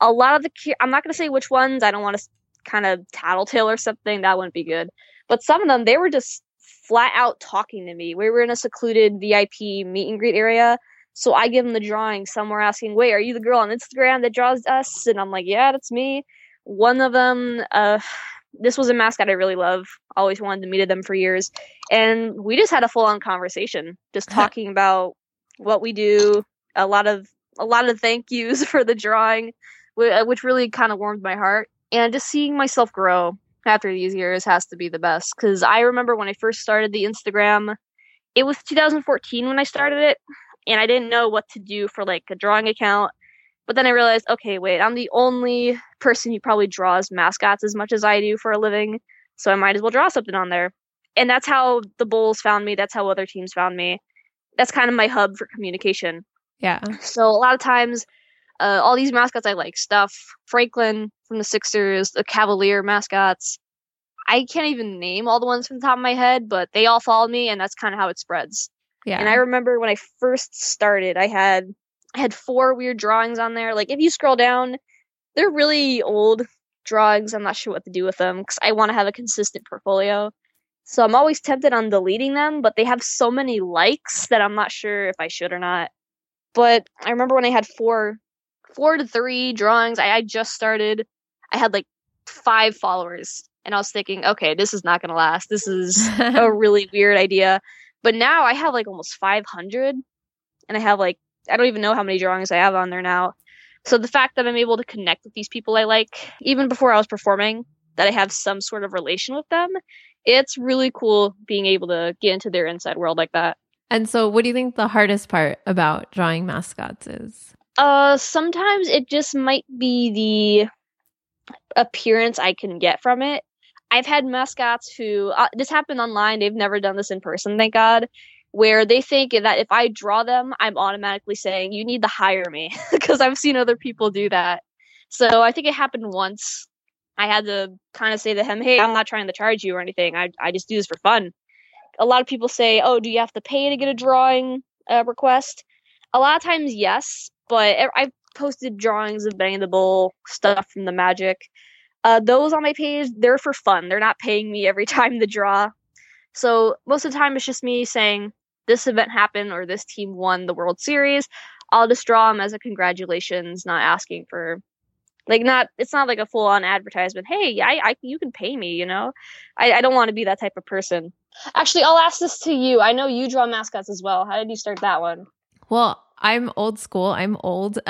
A lot of the, I'm not going to say which ones, I don't want to kind of tattletale or something, that wouldn't be good. But some of them, they were just flat out talking to me. We were in a secluded VIP meet and greet area. So I give them the drawing. Some were asking, wait, are you the girl on Instagram that draws us? And I'm like, yeah, that's me. One of them, uh, this was a mascot I really love. Always wanted to meet them for years. And we just had a full on conversation, just talking about what we do, a lot of a lot of thank yous for the drawing, Uh, which really kind of warmed my heart. And just seeing myself grow after these years has to be the best. Because I remember when I first started the Instagram, it was 2014 when I started it, and I didn't know what to do for like a drawing account. But then I realized, okay, wait, I'm the only person who probably draws mascots as much as I do for a living, so I might as well draw something on there. And that's how the Bulls found me. That's how other teams found me. That's kind of my hub for communication. Yeah. So a lot of times, uh, all these mascots I like stuff. Franklin from the Sixers, the Cavalier mascots. I can't even name all the ones from the top of my head, but they all followed me, and that's kind of how it spreads. Yeah. And I remember when I first started, I had I had four weird drawings on there. Like if you scroll down, they're really old drawings. I'm not sure what to do with them because I want to have a consistent portfolio. So I'm always tempted on deleting them, but they have so many likes that I'm not sure if I should or not. But I remember when I had four four to three drawings. I, I just started. I had like five followers, and I was thinking, okay, this is not going to last. This is a really weird idea. But now I have like almost 500, and I have like I don't even know how many drawings I have on there now. So the fact that I'm able to connect with these people I like, even before I was performing, that I have some sort of relation with them, it's really cool being able to get into their inside world like that. And so, what do you think the hardest part about drawing mascots is? Uh, sometimes it just might be the appearance I can get from it. I've had mascots who uh, this happened online. They've never done this in person, thank God. Where they think that if I draw them, I'm automatically saying you need to hire me because I've seen other people do that. So I think it happened once. I had to kind of say to him, "Hey, I'm not trying to charge you or anything. I I just do this for fun." A lot of people say, "Oh, do you have to pay to get a drawing uh, request?" A lot of times, yes, but I've posted drawings of Benny the Bull, Stuff from the Magic. Uh, those on my page, they're for fun. They're not paying me every time to draw. So most of the time, it's just me saying this event happened or this team won the World Series. I'll just draw them as a congratulations, not asking for like not it's not like a full on advertisement hey I, I you can pay me you know i, I don't want to be that type of person actually i'll ask this to you i know you draw mascots as well how did you start that one well I'm old school. I'm old.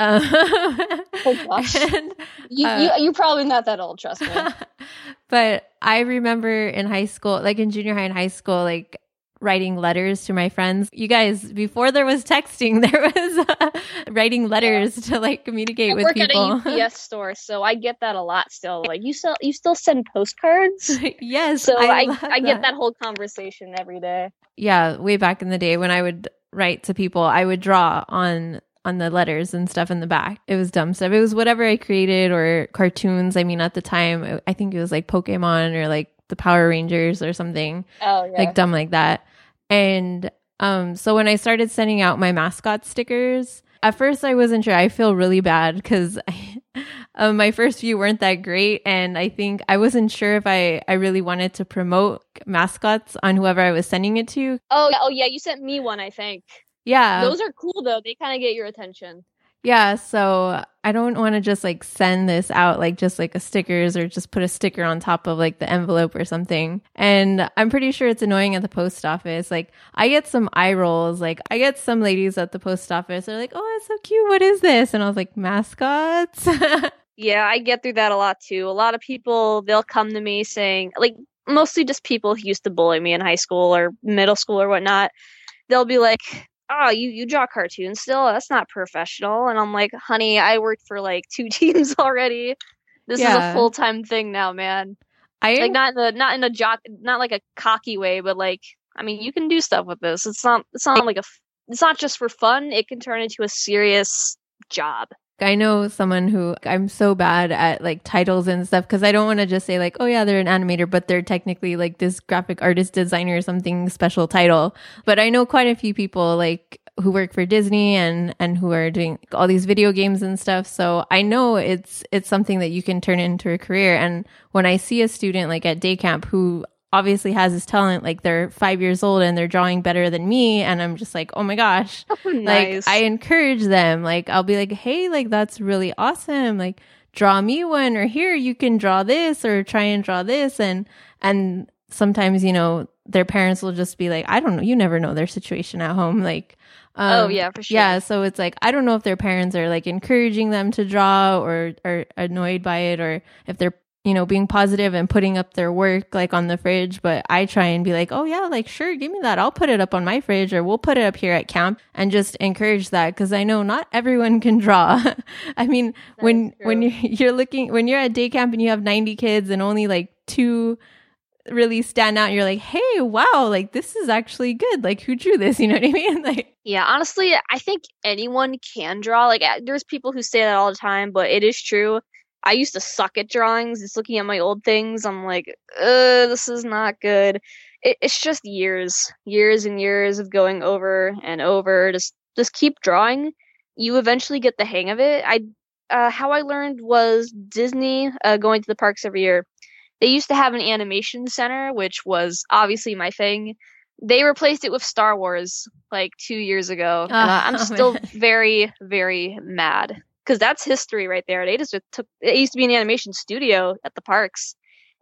Oh gosh. And, you, uh, you, you're probably not that old, trust me. but I remember in high school, like in junior high and high school, like writing letters to my friends. You guys, before there was texting, there was uh, writing letters yeah. to like communicate I with work people. At a UPS store, so I get that a lot still. Like you still you still send postcards? yes. So I I, I get that whole conversation every day. Yeah, way back in the day when I would write to people, I would draw on on the letters and stuff in the back. It was dumb stuff. It was whatever I created or cartoons. I mean, at the time, I think it was like Pokemon or like the Power Rangers or something. Oh, yeah. Like dumb like that. And um, so when I started sending out my mascot stickers, at first I wasn't sure. I feel really bad because um, my first few weren't that great, and I think I wasn't sure if I I really wanted to promote mascots on whoever I was sending it to. Oh, oh yeah, you sent me one, I think. Yeah, those are cool though. They kind of get your attention. Yeah, so I don't want to just like send this out like just like a stickers or just put a sticker on top of like the envelope or something. And I'm pretty sure it's annoying at the post office. Like I get some eye rolls. Like I get some ladies at the post office. They're like, "Oh, it's so cute. What is this?" And I was like, "Mascots." yeah, I get through that a lot too. A lot of people they'll come to me saying like mostly just people who used to bully me in high school or middle school or whatnot. They'll be like, oh, you you draw cartoons still? That's not professional. And I'm like, honey, I worked for like two teams already. This yeah. is a full time thing now, man. I like not in the not in a jock, not like a cocky way, but like I mean, you can do stuff with this. It's not it's not like a it's not just for fun. It can turn into a serious job. I know someone who I'm so bad at like titles and stuff because I don't want to just say like, oh yeah, they're an animator, but they're technically like this graphic artist designer or something special title. But I know quite a few people like who work for Disney and and who are doing all these video games and stuff. So I know it's it's something that you can turn into a career. And when I see a student like at day camp who obviously has this talent like they're five years old and they're drawing better than me and i'm just like oh my gosh. Oh, nice. like i encourage them. Like i'll be like hey like that's really awesome. Like draw me one or here you can draw this or try and draw this. And and sometimes you know their parents will just be like i don't know you never know their situation at home. Like oh um, yeah, for sure. yeah, so it's like I don't know if their parents are like encouraging them to draw or are annoyed by it or if they're you know being positive and putting up their work like on the fridge, but I try and be like, "Oh yeah, like sure, give me that. I'll put it up on my fridge or we'll put it up here at camp." And just encourage that cuz I know not everyone can draw. I mean, when is when true. you're, you're looking when you're at day camp and you have 90 kids and only like two really stand out you're like hey wow like this is actually good like who drew this you know what i mean like Yeah, honestly, I think anyone can draw. Like, there's people who say that all the time, but it is true. I used to suck at drawings. Just looking at my old things, I'm like, uh, this is not good. It, it's just years, years and years of going over and over. Just, just keep drawing. You eventually get the hang of it. I, uh, how I learned was Disney, uh, going to the parks every year. They used to have an animation center, which was obviously my thing. They replaced it with Star Wars like two years ago. I- I'm Oh, still man. very, very mad because that's history right there. They just took. It used to be an animation studio at the parks,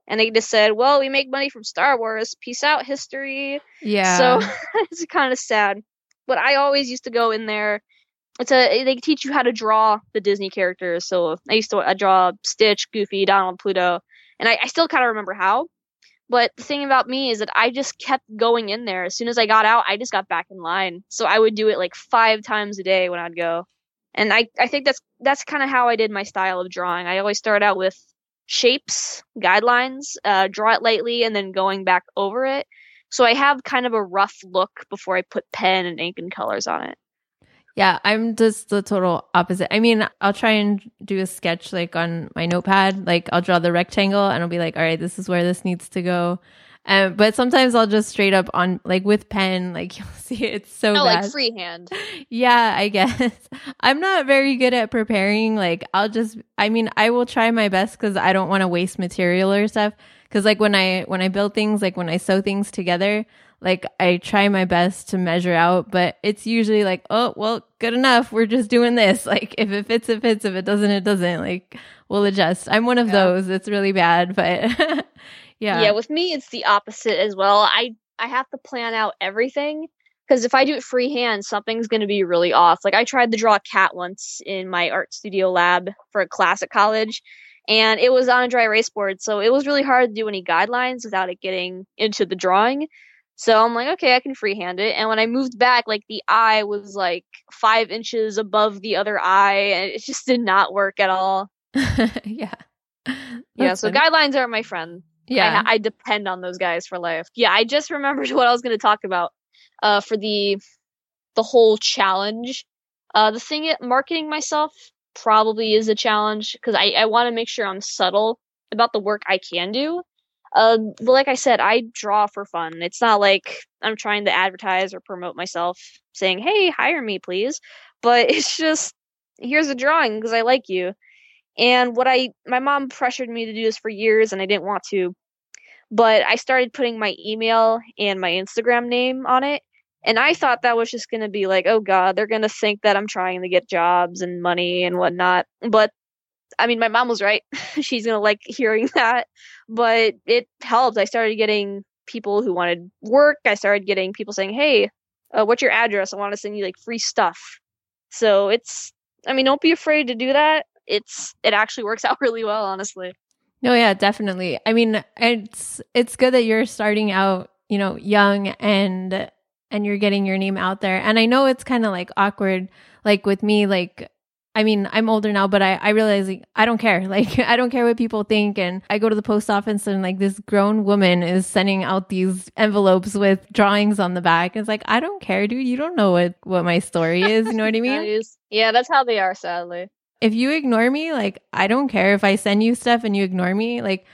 and they just said, "Well, we make money from Star Wars. Peace out, history." yeah So it's kind of sad. But I always used to go in there. It's a they teach you how to draw the Disney characters. So I used to I draw Stitch, Goofy, Donald, Pluto, and I, I still kind of remember how. But the thing about me is that I just kept going in there. As soon as I got out, I just got back in line. So I would do it like five times a day when I'd go. And I, I think that's that's kind of how I did my style of drawing. I always start out with shapes, guidelines, uh, draw it lightly, and then going back over it. So I have kind of a rough look before I put pen and ink and colors on it. Yeah, I'm just the total opposite. I mean, I'll try and do a sketch like on my notepad. Like I'll draw the rectangle and I'll be like, all right, this is where this needs to go. Um, but sometimes I'll just straight up on like with pen, like you'll see it's so Oh, bad. like freehand. yeah, I guess. I'm not very good at preparing. Like I'll just I mean, I will try my best cuz I don't want to waste material or stuff cuz like when I when I build things, like when I sew things together, like I try my best to measure out, but it's usually like, "Oh, well, good enough. We're just doing this." Like if it fits, it fits. If it doesn't, it doesn't. Like we'll adjust. I'm one of Yeah. those. It's really bad, but yeah. Yeah. with me it's the opposite as well. I I have to plan out everything because if I do it freehand, something's going to be really off. Like I tried to draw a cat once in my art studio lab for a class at college, and it was on a dry erase board, so it was really hard to do any guidelines without it getting into the drawing. So I'm like, okay, I can freehand it. And when I moved back, like the eye was like five inches above the other eye, and it just did not work at all. yeah. yeah, so funny. guidelines are my friend. Yeah. I, I depend on those guys for life. Yeah, I just remembered what I was going to talk about uh, for the the whole challenge. Uh, the thing, marketing myself probably is a challenge because I, I want to make sure I'm subtle about the work I can do. Uh, like I said, I draw for fun. It's not like I'm trying to advertise or promote myself, saying, "Hey, hire me, please." But it's just here's a drawing because I like you. And what I, my mom pressured me to do this for years, and I didn't want to. But I started putting my email and my Instagram name on it. And I thought that was just going to be like, oh God, they're going to think that I'm trying to get jobs and money and whatnot. But I mean, my mom was right. She's going to like hearing that. But it helped. I started getting people who wanted work. I started getting people saying, hey, uh, what's your address? I want to send you like free stuff. So it's, I mean, don't be afraid to do that. It's, it actually works out really well, honestly. No, yeah, definitely. I mean, it's it's good that you're starting out, you know, young and and you're getting your name out there. And I know it's kind of like awkward like with me like I mean, I'm older now, but I I realize like I don't care. Like I don't care what people think and I go to the post office and like this grown woman is sending out these envelopes with drawings on the back. It's like I don't care, dude. You don't know what what my story is, you know what I mean? Yeah, that's how they are, sadly. If you ignore me, like I don't care if I send you stuff and you ignore me, like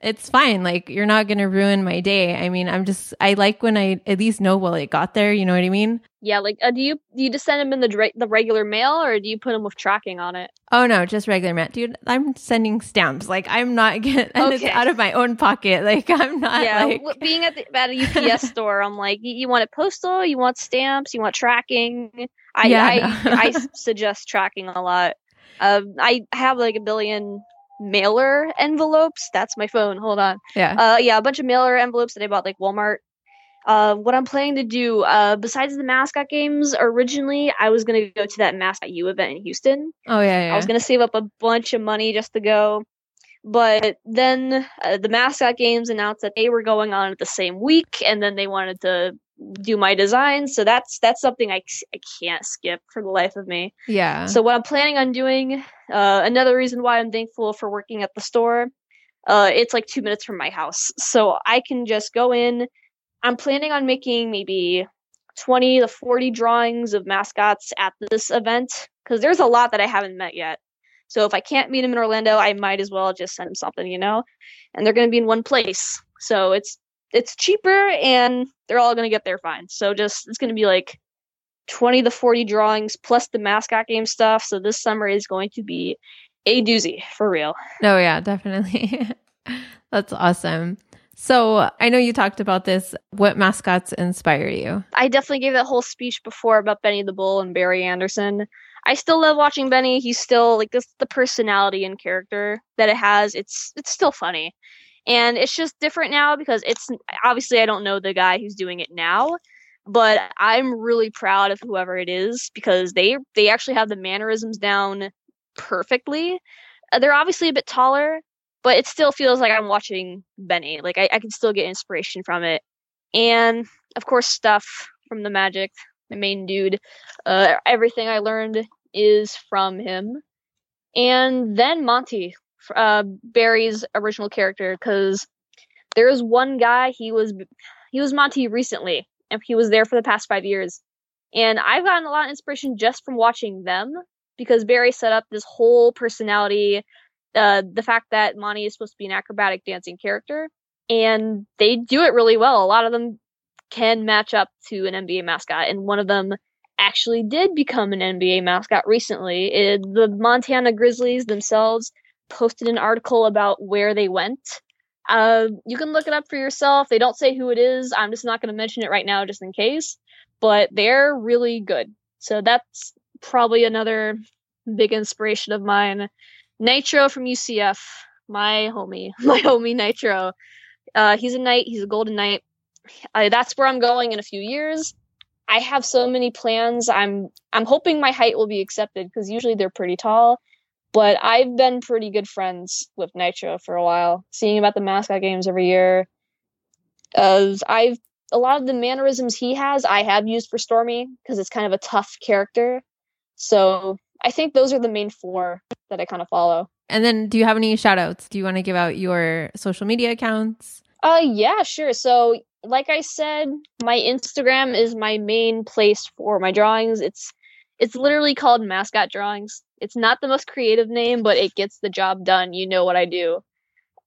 it's fine. Like you're not going to ruin my day. I mean, I'm just I like when I at least know well it got there, you know what I mean? Yeah, like uh, do you do you just send them in the dra- the regular mail or do you put them with tracking on it? Oh no, just regular mail. Dude, I'm sending stamps. Like I'm not getting and Okay. it's out of my own pocket. Like I'm not yeah, like w- being at the, at a UPS store, I'm like, you, you want it postal, you want stamps, you want tracking. I Yeah, I, no. I s- suggest tracking a lot. Um, I have like a billion mailer envelopes. That's my phone. Hold on. yeah. Uh, yeah, a bunch of mailer envelopes that I bought like Walmart. Uh, what I'm planning to do, uh, besides the mascot games, originally I was gonna go to that mascot U event in Houston. oh yeah, yeah. I was gonna save up a bunch of money just to go, but then uh, the mascot games announced that they were going on at the same week, and then they wanted to do my designs. So that's that's something I, I can't skip for the life of me. yeah. So what I'm planning on doing, uh, another reason why I'm thankful for working at the store, uh, it's like two minutes from my house, so I can just go in. I'm planning on making maybe 20 to 40 drawings of mascots at this event because there's a lot that I haven't met yet. So if I can't meet them in Orlando, I might as well just send them something, you know. And they're going to be in one place, so it's it's cheaper and they're all going to get there fine. So just it's going to be like 20 to 40 drawings plus the mascot game stuff. So this summer is going to be a doozy for real. No, yeah, definitely. That's awesome. So I know you talked about this. What mascots inspire you? I definitely gave that whole speech before about Benny the Bull and Barry Anderson. I still love watching Benny. He's still like this the personality and character that it has. It's it's still funny. And it's just different now because it's obviously I don't know the guy who's doing it now, but I'm really proud of whoever it is because they they actually have the mannerisms down perfectly. Uh, They're obviously a bit taller, but it still feels like I'm watching Benny. Like I, I can still get inspiration from it. And of course Stuff from the magic, the main dude. Uh, everything I learned is from him. And then Monte, uh, Barry's original character, because there's one guy he was he was Monte recently, and he was there for the past five years. And I've gotten a lot of inspiration just from watching them because Barry set up this whole personality. Uh, the fact that Monte is supposed to be an acrobatic dancing character, and they do it really well. A lot of them can match up to an NBA mascot, and one of them actually did become an NBA mascot recently. It, the Montana Grizzlies themselves posted an article about where they went. Uh, you can look it up for yourself. They don't say who it is. I'm just not going to mention it right now, just in case. But they're really good. So that's probably another big inspiration of mine. Knightro from UCF, my homie, my homie Knightro. Uh, he's a knight. He's a golden knight. Uh, that's where I'm going in a few years. I have so many plans. I'm I'm hoping my height will be accepted because usually they're pretty tall. But I've been pretty good friends with Knightro for a while, seeing him at the mascot games every year. Uh, I've a lot of the mannerisms he has, I have used for Stormy because it's kind of a tough character. So I think those are the main four that I kind of follow. And then do you have any shout outs? Do you want to give out your social media accounts? Uh yeah, sure. So like I said, my Instagram is my main place for my drawings. It's it's literally called mascot drawings. It's not the most creative name, but it gets the job done. You know what I do.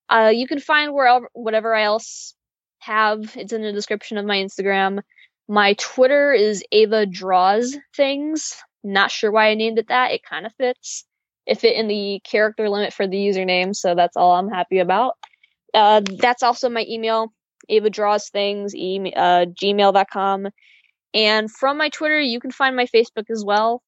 Uh you can find wherever whatever I else have. It's in the description of my Instagram. My Twitter is Ava Draws Things. Not sure why I named it that. It kind of fits. It fit in the character limit for the username, so that's all I'm happy about. Uh, that's also my email, Ava Draws Things, e- uh, gmail.com. And from my Twitter, you can find my Facebook as well.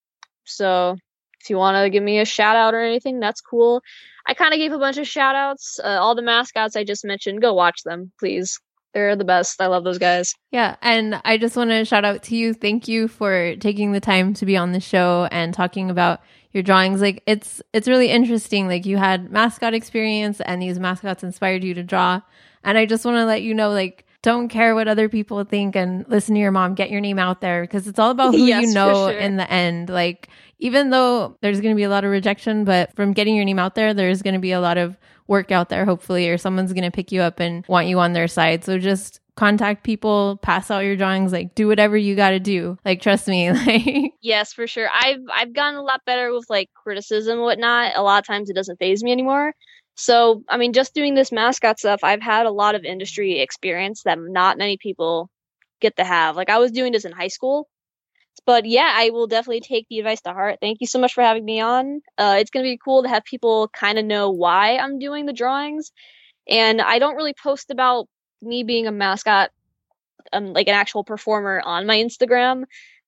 So if you want to give me a shout out or anything, that's cool. I kind of gave a bunch of shout outs. Uh, all the mascots I just mentioned, go watch them, please. They're the best. I love those guys. Yeah. And I just want to shout out to you. Thank you for taking the time to be on the show and talking about your drawings. Like it's it's really interesting. Like you had mascot experience and these mascots inspired you to draw. And I just want to let you know, like, don't care what other people think and listen to your mom, get your name out there because it's all about who Yes, you know sure. in the end. Like, even though there's going to be a lot of rejection, but from getting your name out there, there's going to be a lot of work out there, hopefully, or someone's going to pick you up and want you on their side. So just contact people, pass out your drawings, like do whatever you got to do. Like trust me, like yes, for sure. I've I've gotten a lot better with like criticism and whatnot. A lot of times it doesn't phase me anymore. So, I mean, just doing this mascot stuff, I've had a lot of industry experience that not many people get to have. Like I was doing this in high school. But yeah, I will definitely take the advice to heart. Thank you so much for having me on. Uh, it's going to be cool to have people kind of know why I'm doing the drawings. And I don't really post about me being a mascot, um, like an actual performer on my Instagram,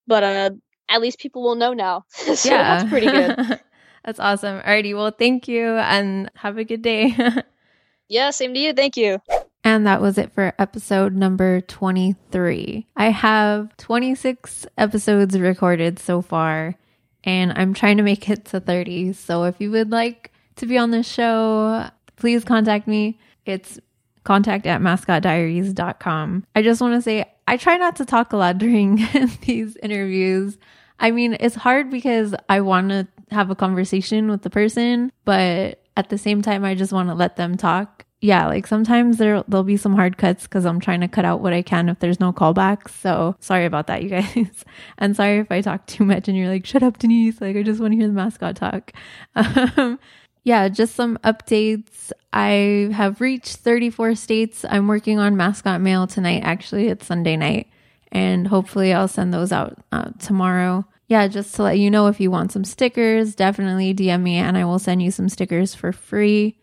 but uh, at least people will know now. so yeah. that's pretty good. that's awesome. Alrighty, well, thank you and have a good day. yeah, same to you. Thank you. And that was it for episode number 23. I have 26 episodes recorded so far, and I'm trying to make it to 30. So if you would like to be on the show, please contact me. It's contact at mascotdiaries.com. I just want to say I try not to talk a lot during these interviews. I mean, it's hard because I want to have a conversation with the person, but at the same time, I just want to let them talk. Yeah, like sometimes there there'll be some hard cuts because I'm trying to cut out what I can if there's no callbacks. So sorry about that, you guys. and sorry if I talk too much and you're like, "Shut up, Denise!" Like I just want to hear the mascot talk. Um, yeah, just some updates. I have reached 34 states. I'm working on mascot mail tonight. Actually, it's Sunday night, and hopefully, I'll send those out uh, tomorrow. Yeah, just to let you know if you want some stickers, definitely DM me and I will send you some stickers for free.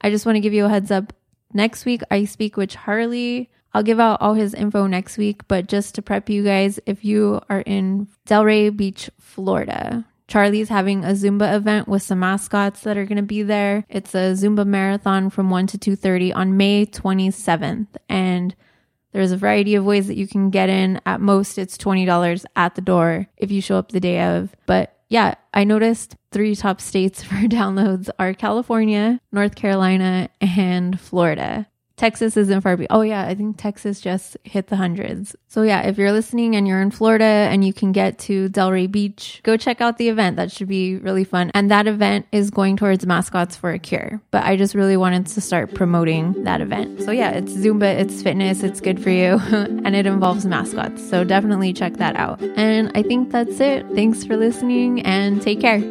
I just want to give you a heads up. Next week, I speak with Charlie. I'll give out all his info next week, but just to prep you guys, if you are in Delray Beach, Florida, Charlie's having a Zumba event with some mascots that are going to be there. It's a Zumba marathon from 1 to 2:30 on May 27th and there's a variety of ways that you can get in. At most it's $20 at the door if you show up the day of. But yeah, I noticed three top states for downloads are California, North Carolina, and Florida. Texas isn't far. Be- oh yeah, I think Texas just hit the hundreds. So yeah, if you're listening and you're in Florida and you can get to Delray Beach, go check out the event. That should be really fun. And that event is going towards mascots for a cure. But I just really wanted to start promoting that event. So yeah, it's Zumba, it's fitness, it's good for you, and it involves mascots. So definitely check that out. And I think that's it. Thanks for listening and take care.